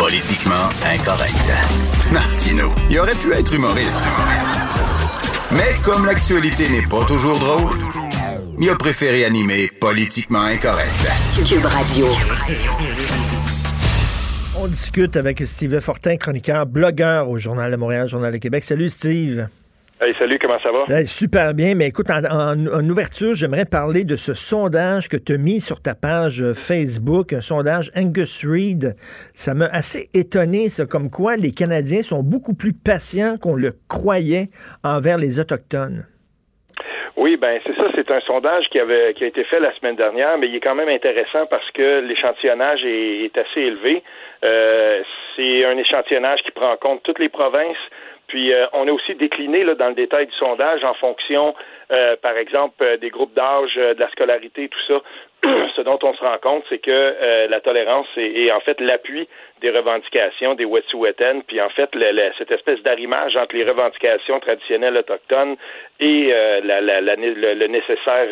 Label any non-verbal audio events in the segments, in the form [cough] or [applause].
Politiquement incorrect. Martino, il aurait pu être humoriste. Mais comme l'actualité n'est pas toujours drôle, il a préféré animer Politiquement incorrect. Cube Radio. On discute avec Steve Fortin, chroniqueur, blogueur au Journal de Montréal, Journal de Québec. Salut Steve. Hey, salut, comment ça va? Hey, super bien, mais écoute, en, en- en ouverture, j'aimerais parler de ce sondage que tu as mis sur ta page euh, Facebook, un sondage Angus Reid. Ça m'a assez étonné, ça, comme quoi les Canadiens sont beaucoup plus patients qu'on le croyait envers les Autochtones. Oui, ben c'est ça, c'est un sondage qui avait qui a été fait la semaine dernière, mais il est quand même intéressant parce que l'échantillonnage est, est assez élevé. Euh, c'est un échantillonnage qui prend en compte toutes les provinces. Puis euh, on a aussi décliné là, dans le détail du sondage en fonction, euh, par exemple, euh, des groupes d'âge, euh, de la scolarité, tout ça. [clears throat] Ce dont on se rend compte, c'est que euh, la tolérance est en fait l'appui des revendications des Wet'suwet'en, puis en fait le- le- cette espèce d'arrimage entre les revendications traditionnelles autochtones et euh, la, la- la- le, le nécessaire,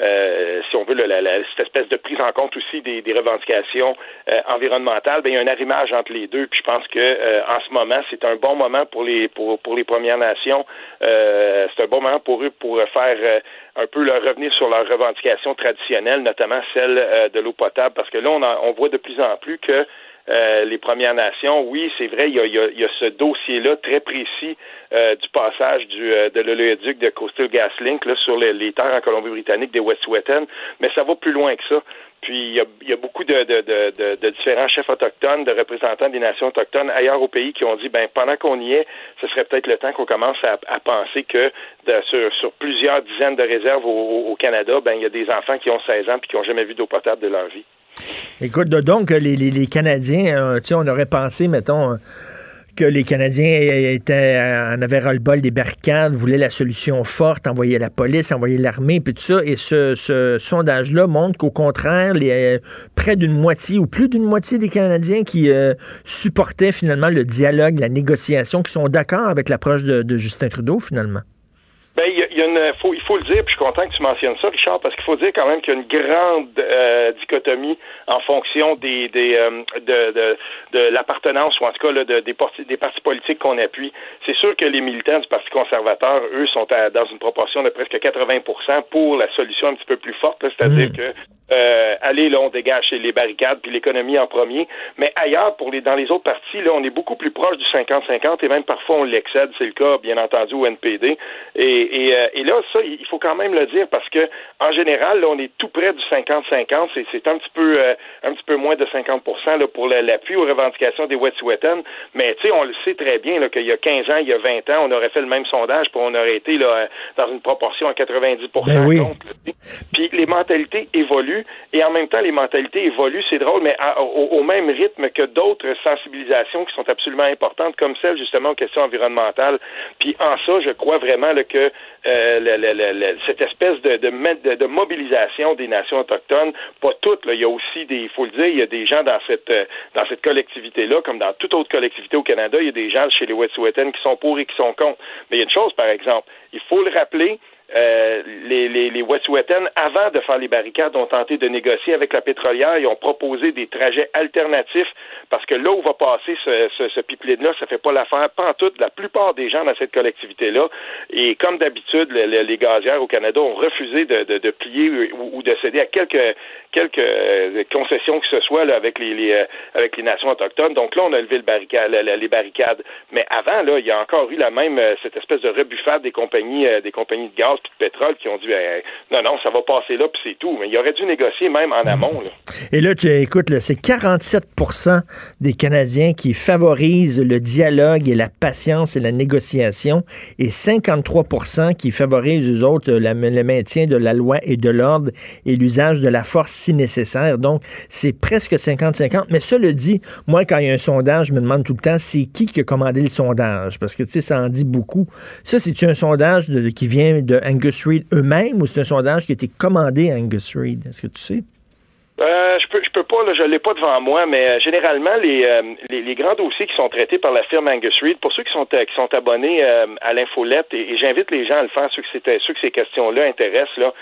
euh, si on veut, la- la- cette espèce de prise en compte aussi des, des revendications euh, environnementales, ben, il y a un arrimage entre les deux. Puis je pense que euh, en ce moment, c'est un bon moment pour les pour, pour les Premières Nations. Euh, c'est un bon moment pour eux pour faire euh, un peu leur revenir sur leurs revendications traditionnelles, notamment celle euh, de l'eau potable, parce que là, on, en- on voit de plus en plus que euh, les Premières Nations, oui, c'est vrai, il y a, il y a- ce dossier-là très précis euh, du passage du, euh, de l'oléoduc de Coastal GasLink là, sur les, les terres en Colombie-Britannique des Wet'suwet'en, mais ça va plus loin que ça. Puis il y a, y a beaucoup de, de, de, de, différents chefs autochtones, de représentants des nations autochtones ailleurs au pays qui ont dit ben pendant qu'on y est, ce serait peut-être le temps qu'on commence à, à penser que sur, sur plusieurs dizaines de réserves au, au- au Canada, ben il y a des enfants qui ont 16 ans puis qui n'ont jamais vu d'eau potable de leur vie. Écoute, donc, les, les- les Canadiens, euh, tu sais, on aurait pensé, mettons, euh, que les Canadiens étaient, euh, en avaient ras-le-bol des barricades, voulaient la solution forte, envoyer la police, envoyer l'armée, puis tout ça. Et ce, ce sondage-là montre qu'au contraire, les, euh, près d'une moitié ou plus d'une moitié des Canadiens qui euh, supportaient finalement le dialogue, la négociation, qui sont d'accord avec l'approche de Justin Trudeau, finalement. Y a, une, faut, il faut le dire, puis je suis content que tu mentionnes ça, Richard, parce qu'il faut dire quand même qu'il y a une grande euh, dichotomie en fonction des, des euh, de, de, de l'appartenance ou en tout cas là, de, des, partis, des partis politiques qu'on appuie. C'est sûr que les militants du Parti conservateur, eux, sont à- dans une proportion de presque 80% pour la solution un petit peu plus forte, c'est-à-dire que euh, allez, là, on dégage les barricades puis l'économie en premier. Mais ailleurs, pour les dans les autres partis, là, on est beaucoup plus proche du 50-50 et même parfois on l'excède. C'est le cas, bien entendu, au NPD. Et, et, euh, et là, ça, il faut quand même le dire parce que en général, là, on est tout près du 50-50. C'est, c'est un petit peu euh, un petit peu moins de 50% là, pour l'appui aux revendications des Wet'suwet'en. Mais tu sais, on le sait très bien qu'il y a 15 ans, il y a 20 ans, on aurait fait le même sondage puis on aurait été là, dans une proportion à 90 Ben oui. contre. Puis les mentalités évoluent et en même temps les mentalités évoluent, c'est drôle, mais au, même rythme que d'autres sensibilisations qui sont absolument importantes, comme celle justement aux questions environnementales. Puis en ça, je crois vraiment que euh, cette espèce de, mobilisation des nations autochtones, pas toutes, il y a aussi des, il faut le dire, il y a des gens dans cette euh, dans cette collectivité-là, comme dans toute autre collectivité au Canada, il y a des gens chez les Wet'suwet'en qui sont pour et qui sont contre. Mais il y a une chose, par exemple, il faut le rappeler, euh, les, les, les avant de faire les barricades, ont tenté de négocier avec la pétrolière et ont proposé des trajets alternatifs parce que là où va passer ce, ce, ce pipeline-là, ça fait pas l'affaire, pas en tout. La plupart des gens dans cette collectivité-là, et comme d'habitude, le- le- les gazières au Canada ont refusé de, de, de plier ou, de céder à quelques quelques euh, concessions que ce soit là, avec les, les, euh, avec les nations autochtones. Donc là, on a levé le barricade, les barricades. Mais avant, là, il y a encore eu la même euh, cette espèce de rebuffade des compagnies des compagnies de gaz de pétrole qui ont dit ben, non, non, ça va passer là, puis c'est tout. Mais il aurait dû négocier même en amont. Là. Et là, tu écoutes, c'est 47% des Canadiens qui favorisent le dialogue et la patience et la négociation, et 53% qui favorisent, eux autres, le maintien de la loi et de l'ordre et l'usage de la force si nécessaire. Donc, c'est presque 50-50. Mais le dit, moi, quand il y a un sondage, je me demande tout le temps, c'est qui qui a commandé le sondage? Parce que, tu sais, ça en dit beaucoup. Ça, c'est un sondage qui vient de Angus Reid eux-mêmes ou c'est un sondage qui a été commandé à Angus Reid? Est-ce que tu sais? Euh, je peux, je peux pas, là, je l'ai pas devant moi, mais euh, généralement les, euh, les, les grands dossiers qui sont traités par la firme Angus Reid, pour ceux qui sont qui sont abonnés à l'infolette, et, j'invite les gens à le faire, ceux que c'était ceux que ces questions-là intéressent là,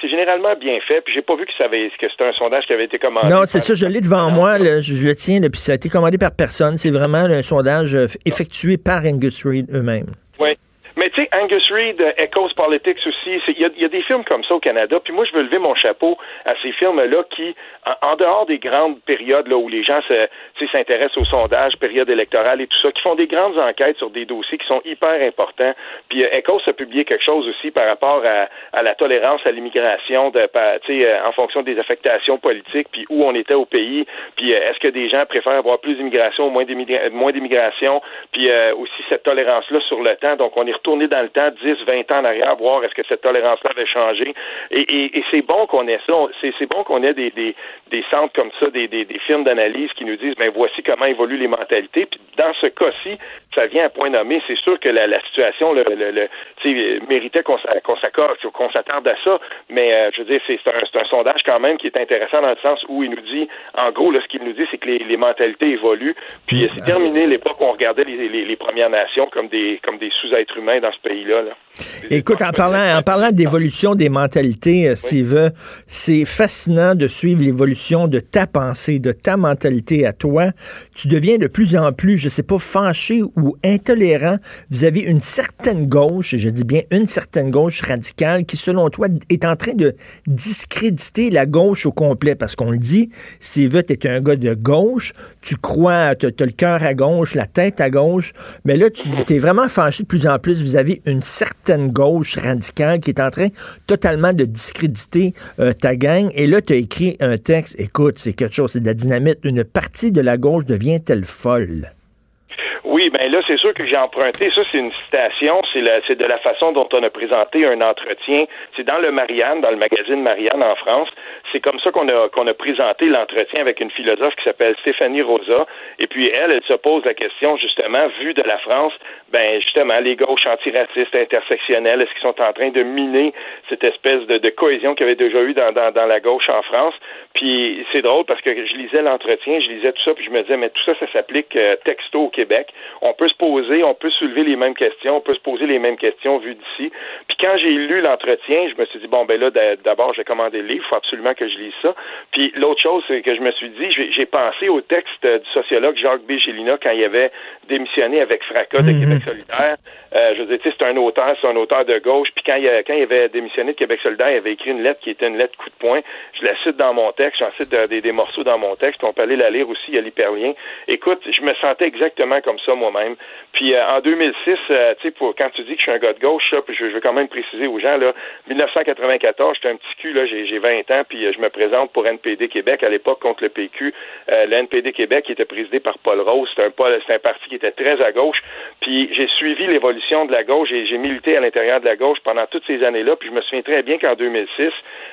c'est généralement bien fait. Puis j'ai pas vu que ça avait que c'était un sondage qui avait été commandé. Non, c'est ça, je l'ai devant moi, là, je, le tiens, puis ça a été commandé par personne. C'est vraiment un sondage effectué par Angus Reid eux-mêmes. Oui. Mais tu sais, Angus Reid, euh, Echoes Politics aussi, il y, a, des films comme ça au Canada. Puis moi, je veux lever mon chapeau à ces films-là qui, en, dehors des grandes périodes là où les gens s'intéressent aux sondages, période électorale et tout ça, qui font des grandes enquêtes sur des dossiers qui sont hyper importants. Puis euh, Echoes a publié quelque chose aussi par rapport à, la tolérance à l'immigration, euh, en fonction des affectations politiques, puis où on était au pays. Puis est-ce que des gens préfèrent avoir plus d'immigration ou moins d'immigration? Puis aussi cette tolérance-là sur le temps. Donc on est tourner dans le temps 10, 20 ans en arrière, voir est-ce que cette tolérance-là avait changé. Et, c'est bon qu'on ait ça. C'est bon qu'on ait des, centres comme ça, des, des, films d'analyse qui nous disent, ben voici comment évoluent les mentalités. Puis dans ce cas-ci, ça vient à point nommé. C'est sûr que la, situation le, le, méritait qu'on s'accorde, qu'on s'attarde à ça. Mais euh, je veux dire, c'est un, sondage quand même qui est intéressant dans le sens où il nous dit, en gros, ce qu'il nous dit, c'est que les, mentalités évoluent. Puis c'est terminé l'époque où on regardait les, les, Premières Nations comme des comme des sous-êtres humains dans ce olha. Écoute, en parlant, en parlant d'évolution des mentalités, euh, Steve, c'est fascinant de suivre l'évolution de ta pensée, de ta mentalité à toi. Tu deviens de plus en plus, je sais pas, fâché ou intolérant vis-à-vis une certaine gauche, je dis bien une certaine gauche radicale qui, selon toi, est en train de discréditer la gauche au complet. Parce qu'on le dit, Steve, tu es un gars de gauche, tu crois, tu as, le cœur à gauche, la tête à gauche, mais là, tu es vraiment fâché de plus en plus vis-à-vis une certaine gauche radicale qui est en train totalement de discréditer euh, ta gang. Et là, tu as écrit un texte, écoute, c'est quelque chose, c'est de la dynamite. Une partie de la gauche devient-elle folle? Oui, ben là, c'est sûr que j'ai emprunté. Ça, c'est une citation. C'est de la façon dont on a présenté un entretien. C'est dans le Marianne, dans le magazine Marianne en France. C'est comme ça qu'on a qu'on a présenté l'entretien avec une philosophe qui s'appelle Stéphanie Rosa. Et puis elle, elle se pose la question justement, vue de la France, ben justement, les gauches antiracistes, intersectionnelles, est-ce qu'ils sont en train de miner cette espèce de, cohésion qu'il y avait déjà eu dans, dans, la gauche en France? Puis c'est drôle parce que je lisais l'entretien, je lisais tout ça, puis je me disais, mais tout ça, ça s'applique euh, texto au Québec. On peut se poser, on peut soulever les mêmes questions, on peut se poser les mêmes questions vues d'ici. Puis quand j'ai lu l'entretien, je me suis dit, bon, ben là, d'abord, j'ai commandé le livre, faut absolument que je lise ça. Puis l'autre chose, c'est que je me suis dit, j'ai pensé au texte du sociologue Jacques B. Gélina quand il avait démissionné avec fracas de mhm. Québec solidaire. Euh, je veux dire, c'est un auteur, c'est un auteur de gauche. Puis quand il, quand il avait démissionné de Québec solidaire, il avait écrit une lettre qui était une lettre coup de poing. Je la cite dans mon texte, j'en cite des, des, morceaux dans mon texte. On peut aller la lire aussi, il y a l'hyperlien. Écoute, je me sentais exactement comme ça moi-même. Puis euh, en 2006, euh, tu sais, quand tu dis que je suis un gars de gauche, là, puis je, veux quand même préciser aux gens, là, 1994, j'étais un petit cul, là, j'ai 20 ans, puis je me présente pour NPD Québec à l'époque contre le PQ. le NPD Québec qui était présidé par Paul Rose, c'est un, un parti qui était très à gauche. Puis j'ai suivi l'évolution de la gauche et j'ai milité à l'intérieur de la gauche pendant toutes ces années-là. Puis je me souviens très bien qu'en 2006,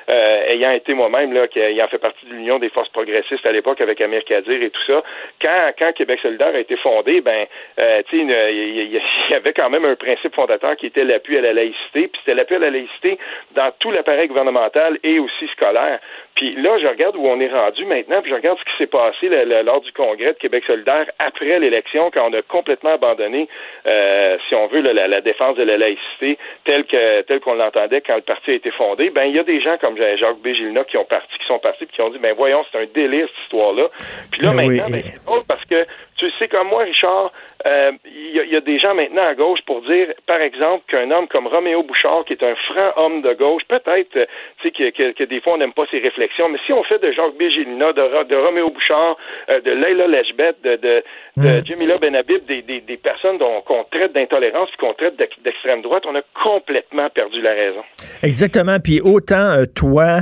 euh, ayant été moi-même, là, ayant fait partie de l'Union des forces progressistes à l'époque avec Amir Kadir et tout ça, quand, quand Québec solidaire a été fondé, ben, euh, tu sais, il y, avait quand même un principe fondateur qui était l'appui à la laïcité. Puis c'était l'appui à la laïcité dans tout l'appareil gouvernemental et aussi scolaire. Puis là, je regarde où on est rendu maintenant, puis je regarde ce qui s'est passé lors du congrès de Québec solidaire après l'élection, quand on a complètement abandonné, euh, si on veut, la, défense de la laïcité telle que telle qu'on l'entendait quand le parti a été fondé. Ben il y a des gens comme Jacques B. qui ont parti, qui sont partis, puis qui ont dit, ben voyons, c'est un délire cette histoire-là. Puis là, ben maintenant, ben, c'est drôle parce que tu sais comme moi, Richard, euh, il y, a des gens maintenant à gauche pour dire, par exemple, qu'un homme comme Roméo Bouchard, qui est un franc homme de gauche, peut-être, euh, tu sais, que, que, des fois on n'aime pas ses réflexions, mais si on fait de Jacques Bégélina, de, de Roméo Bouchard, euh, de Leila Lejbet, de, de, de mm. Jamila Benhabib, des, des, des personnes qu'on traite d'intolérance, qu'on traite d'extrême droite, on a complètement perdu la raison. Exactement. Puis autant toi,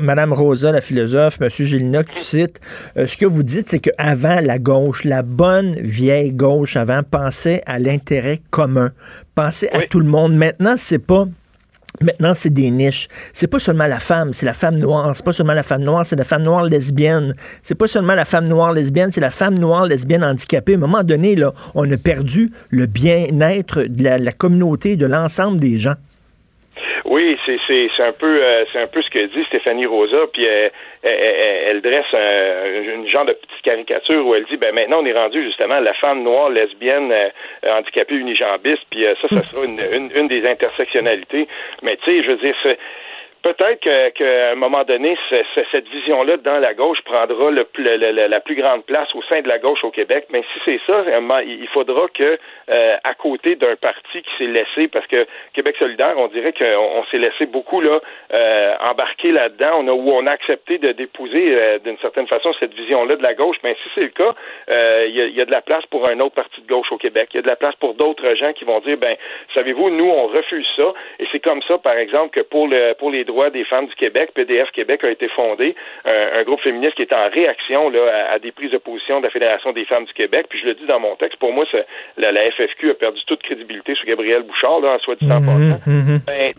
Madame Rosa, la philosophe, Monsieur Gélina, que tu cites, ce que vous dites, c'est qu'avant la gauche, la bonne vieille gauche avant pensait à l'intérêt commun, pensait à tout le monde. Maintenant, c'est pas Maintenant, c'est des niches. C'est pas seulement la femme, c'est la femme noire. C'est pas seulement la femme noire, c'est la femme noire lesbienne. C'est pas seulement la femme noire lesbienne, c'est la femme noire lesbienne handicapée. À un moment donné, là, on a perdu le bien-être de la communauté, de l'ensemble des gens. Oui, c'est c'est un peu euh, c'est un peu ce que dit Stéphanie Rosa, puis elle, elle, dresse un, une genre de petite caricature où elle dit ben maintenant on est rendu justement la femme noire lesbienne euh, handicapée unijambiste, puis euh, ça ça sera une, une, une des intersectionnalités. Mais tu sais, je veux dire Peut-être qu'à un moment donné, cette vision-là dans la gauche prendra le, la plus grande place au sein de la gauche au Québec. Mais si c'est ça, il faudra que, euh, à côté d'un parti qui s'est laissé, parce que Québec solidaire, on dirait qu'on s'est laissé beaucoup là euh, embarquer là-dedans, on a, où on a accepté de dépouser euh, d'une certaine façon cette vision-là de la gauche. Mais si c'est le cas, il y, a, y, a, de la place pour un autre parti de gauche au Québec. Il y a de la place pour d'autres gens qui vont dire, ben, savez-vous, nous on refuse ça. Et c'est comme ça, par exemple, que pour le pour les droits des femmes du Québec, PDF Québec a été fondé, euh, un groupe féministe qui est en réaction là, à, des prises de position de la Fédération des femmes du Québec. Puis je le dis dans mon texte, pour moi, la, la, FFQ a perdu toute crédibilité sur Gabriel Bouchard, là, en soi disant mm ben,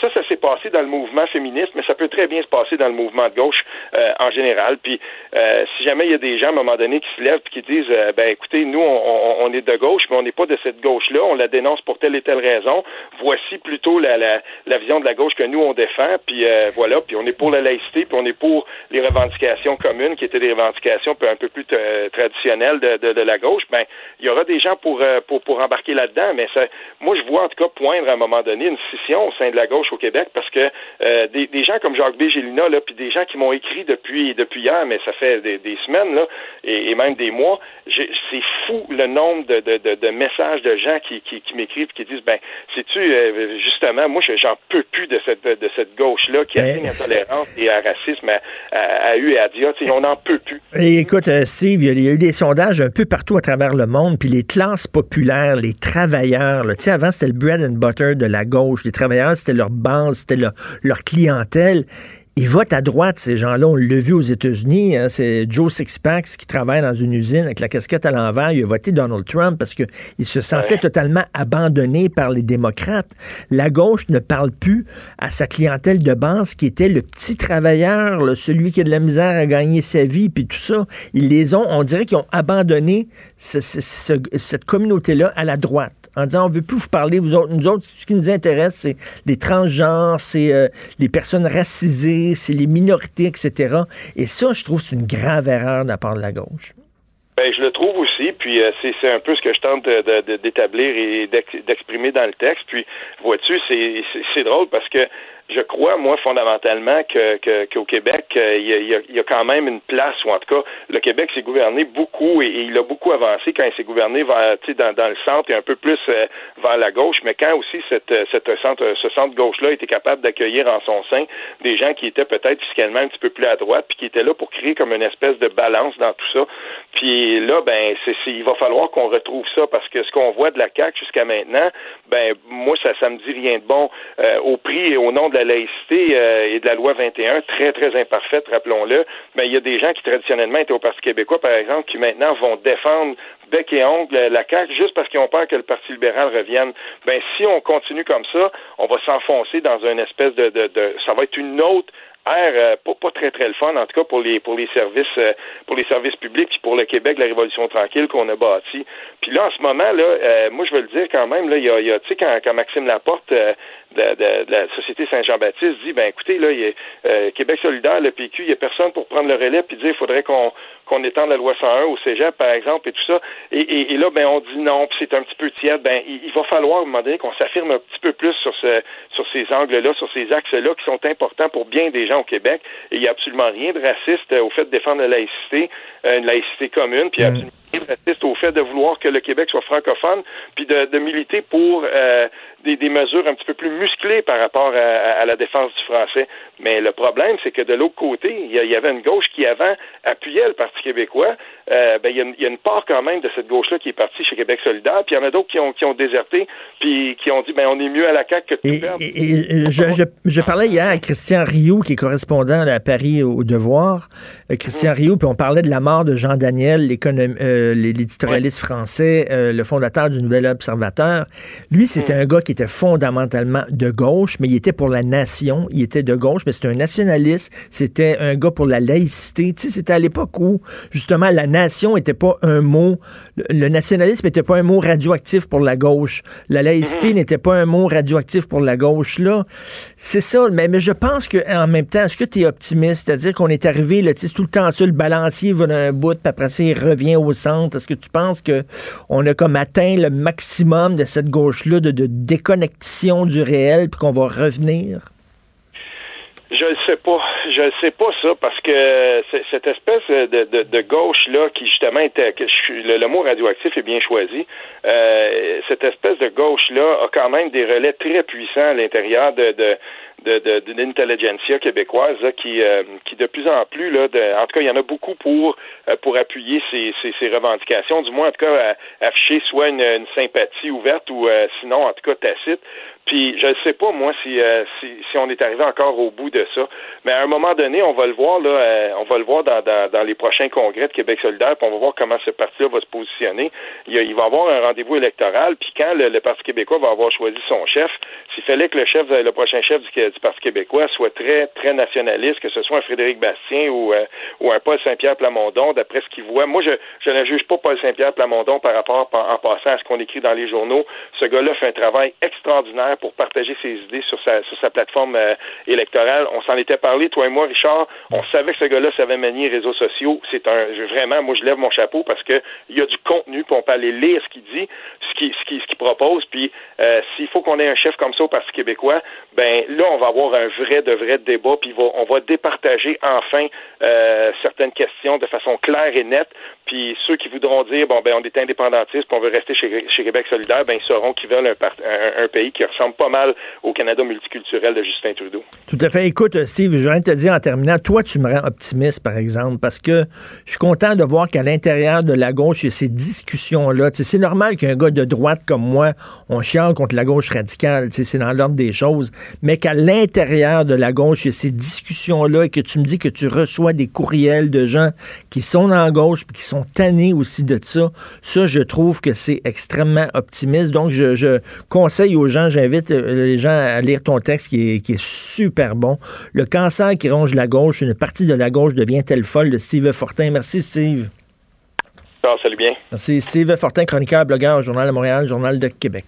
ça, ça s'est passé dans le mouvement féministe, mais ça peut très bien se passer dans le mouvement de gauche euh, en général. Puis euh, si jamais il y a des gens à un moment donné qui se lèvent et qui disent ben écoutez, nous on, on, est de gauche, mais on n'est pas de cette gauche-là, on la dénonce pour telle et telle raison. Voici plutôt la, la, la vision de la gauche que nous on défend puis euh, voilà, puis on est pour la laïcité, puis on est pour les revendications communes, qui étaient des revendications un peu plus euh, traditionnelles de, de, la gauche, ben il y aura des gens pour, euh, pour, pour embarquer là-dedans, mais ça, moi je vois en tout cas poindre à un moment donné une scission au sein de la gauche au Québec, parce que des, des, gens comme Jacques B. Là, puis des gens qui m'ont écrit depuis depuis hier, mais ça fait des, semaines, là, et, même des mois, c'est fou le nombre de, de, messages de gens qui, qui, qui m'écrivent qui disent ben, sais-tu, justement, moi j'en peux plus de cette cette gauche-là qui a ben, intolérance et à racisme à, eu et à dire, on n'en peut plus. écoute, euh, Steve, il y, a eu des sondages un peu partout à travers le monde, puis les classes populaires, les travailleurs, tu sais, avant, c'était le bread and butter de la gauche. Les travailleurs, c'était leur base, c'était leur, leur clientèle. Ils votent à droite, ces gens-là. On l'a vu aux États-Unis. Hein, c'est Joe Sixpack qui travaille dans une usine avec la casquette à l'envers. Il a voté Donald Trump parce qu'il se sentait totalement abandonné par les démocrates. La gauche ne parle plus à sa clientèle de base qui était le petit travailleur, celui qui a de la misère à gagner sa vie, puis tout ça. Ils les ont, on dirait qu'ils ont abandonné cette communauté-là à la droite en disant on veut plus vous parler, vous autres, nous autres, ce qui nous intéresse, c'est les transgenres, c'est euh, les personnes racisées, c'est les minorités, etc. Et ça, je trouve, c'est une grave erreur de la part de la gauche. Ben, je le trouve aussi, puis euh, c'est un peu ce que je tente d'établir et d'exprimer dans le texte. Puis, vois-tu, c'est drôle parce que je crois, moi, fondamentalement, que, qu'au Québec, euh, il, y a, il, y a, quand même une place, ou en tout cas, le Québec s'est gouverné beaucoup et, il a beaucoup avancé quand il s'est gouverné vers, dans, dans le centre et un peu plus euh, vers la gauche, mais quand aussi cette, euh, cette centre, ce centre gauche-là était capable d'accueillir en son sein des gens qui étaient peut-être fiscalement un petit peu plus à droite, puis qui étaient là pour créer comme une espèce de balance dans tout ça. Puis là, ben, c'est, il va falloir qu'on retrouve ça parce que ce qu'on voit de la CAQ jusqu'à maintenant, ben, moi, ça, me dit rien de bon au prix et au nom de la laïcité euh, et de la loi 21, très, très imparfaite, rappelons-le, mais il y a des gens qui traditionnellement étaient au Parti québécois, par exemple, qui maintenant vont défendre bec et ongle la CAQ juste parce qu'ils ont peur que le Parti libéral revienne. Ben, si on continue comme ça, on va s'enfoncer dans une espèce de, de ça va être une autre ère euh, pas, très très le fun en tout cas pour les pour les services euh, pour les services publics puis pour le Québec la révolution tranquille qu'on a bâti puis là en ce moment là moi je veux le dire quand même là il y a, y a tu sais quand, quand Maxime Laporte de, la Société Saint-Jean-Baptiste dit ben écoutez, là, il a, euh, Québec solidaire, le PQ, il n'y a personne pour prendre le relais puis dire il faudrait qu'on qu'on étende la loi 101 au Cégep, par exemple, et tout ça. Et, et, là, ben on dit non, puis c'est un petit peu tiède. Ben, il, va falloir à un moment donné qu'on s'affirme un petit peu plus sur ce sur ces angles-là, sur ces axes-là qui sont importants pour bien des gens au Québec. Et il n'y a absolument rien de raciste au fait de défendre la laïcité, euh, une laïcité commune, puis il n'y a mm. absolument au fait de vouloir que le Québec soit francophone, puis de, de militer pour euh, des, des, mesures un petit peu plus musclées par rapport à, à la défense du français. Mais le problème, c'est que de l'autre côté, il y, avait une gauche qui avant appuyait le Parti québécois. Euh, ben, il, y a une, il y, a une part quand même de cette gauche-là qui est partie chez Québec solidaire, puis il y en a d'autres qui ont, qui ont déserté, puis qui ont dit, ben on est mieux à la CAQ que de et, et, et je, je, je, parlais hier à Christian Rioux, qui est correspondant à Paris au Devoir. Euh, Christian mmh. Rioux, puis on parlait de la mort de Jean Daniel, euh, l'éditorialiste ouais. français, euh, le fondateur du Nouvel Observateur. Lui, c'était mmh. un gars qui était fondamentalement de gauche, mais il était pour la nation, il était de gauche, mais c'était un nationaliste, c'était un gars pour la laïcité. Tu sais, c'était à l'époque où, justement, la nation n'était pas un mot, le nationalisme n'était pas un mot radioactif pour la gauche. La laïcité mmh. n'était pas un mot radioactif pour la gauche. Là, c'est ça, mais, mais je pense que en même temps, est-ce que tu es optimiste? C'est-à-dire qu'on est arrivé, là, tout le temps sur le balancier va d'un bout, puis après ça, il revient au centre. Est-ce que tu penses que on a comme atteint le maximum de cette gauche-là de, déconnexion du réel, puis qu'on va revenir? Je ne sais pas. Je ne sais pas ça parce que cette espèce de, de, de gauche-là qui justement était le, le, mot radioactif est bien choisi. Euh, cette espèce de gauche-là a quand même des relais très puissants à l'intérieur de, de de, l'intelligentsia québécoise là, qui, euh, qui de plus en plus, là, de, en tout cas, il y en a beaucoup pour, euh, pour appuyer ces, ces, ces, revendications, du moins en tout cas afficher soit une, une, sympathie ouverte ou euh, sinon en tout cas tacite puis je ne sais pas moi si, euh, si, si on est arrivé encore au bout de ça, mais à un moment donné, on va le voir là, euh, on va le voir dans, dans, dans, les prochains congrès de Québec solidaire, puis on va voir comment ce parti-là va se positionner. Il, va y avoir un rendez-vous électoral, puis quand le, Parti québécois va avoir choisi son chef, s'il fallait que le chef, le prochain chef du, du, Parti québécois soit très très nationaliste, que ce soit un Frédéric Bastien ou euh, ou un Paul Saint-Pierre Plamondon, d'après ce qu'il voit. Moi, je, je ne juge pas Paul Saint-Pierre Plamondon par rapport en passant à ce qu'on écrit dans les journaux. Ce gars-là fait un travail extraordinaire pour partager ses idées sur sa, sur sa plateforme euh, électorale. On s'en était parlé, toi et moi, Richard. On savait que ce gars-là savait manier les réseaux sociaux. C'est un, vraiment, moi, je lève mon chapeau parce que il y a du contenu, puis on peut aller lire ce qu'il dit, ce qu'il ce qui, ce qui propose. Puis euh, s'il faut qu'on ait un chef comme ça au Parti québécois, ben là, on va avoir un vrai, de vrai débat, puis on va départager enfin euh, certaines questions de façon claire et nette. Puis ceux qui voudront dire, bon, ben, on est indépendantiste, puis on veut rester chez, chez Québec solidaire, ben, ils sauront qu'ils veulent un, un, un, pays qui ressemble pas mal au Canada multiculturel de Justin Trudeau. Tout à fait. Écoute, Steve, je viens de te dire en terminant, toi, tu me rends optimiste, par exemple, parce que je suis content de voir qu'à l'intérieur de la gauche, il y a ces discussions-là. C'est normal qu'un gars de droite comme moi, on chiale contre la gauche radicale, c'est dans l'ordre des choses, mais qu'à l'intérieur de la gauche, il y a ces discussions-là et que tu me dis que tu reçois des courriels de gens qui sont en gauche puis qui sont tannés aussi de ça, ça, je trouve que c'est extrêmement optimiste. Donc, je, je conseille aux gens, j'invite les gens à lire ton texte qui est, qui est super bon. Le cancer qui ronge la gauche, une partie de la gauche devient-elle folle de Steve Fortin. Merci, Steve. Ah, salut bien. Merci. Steve Fortin, chroniqueur, blogueur au Journal de Montréal, Journal de Québec.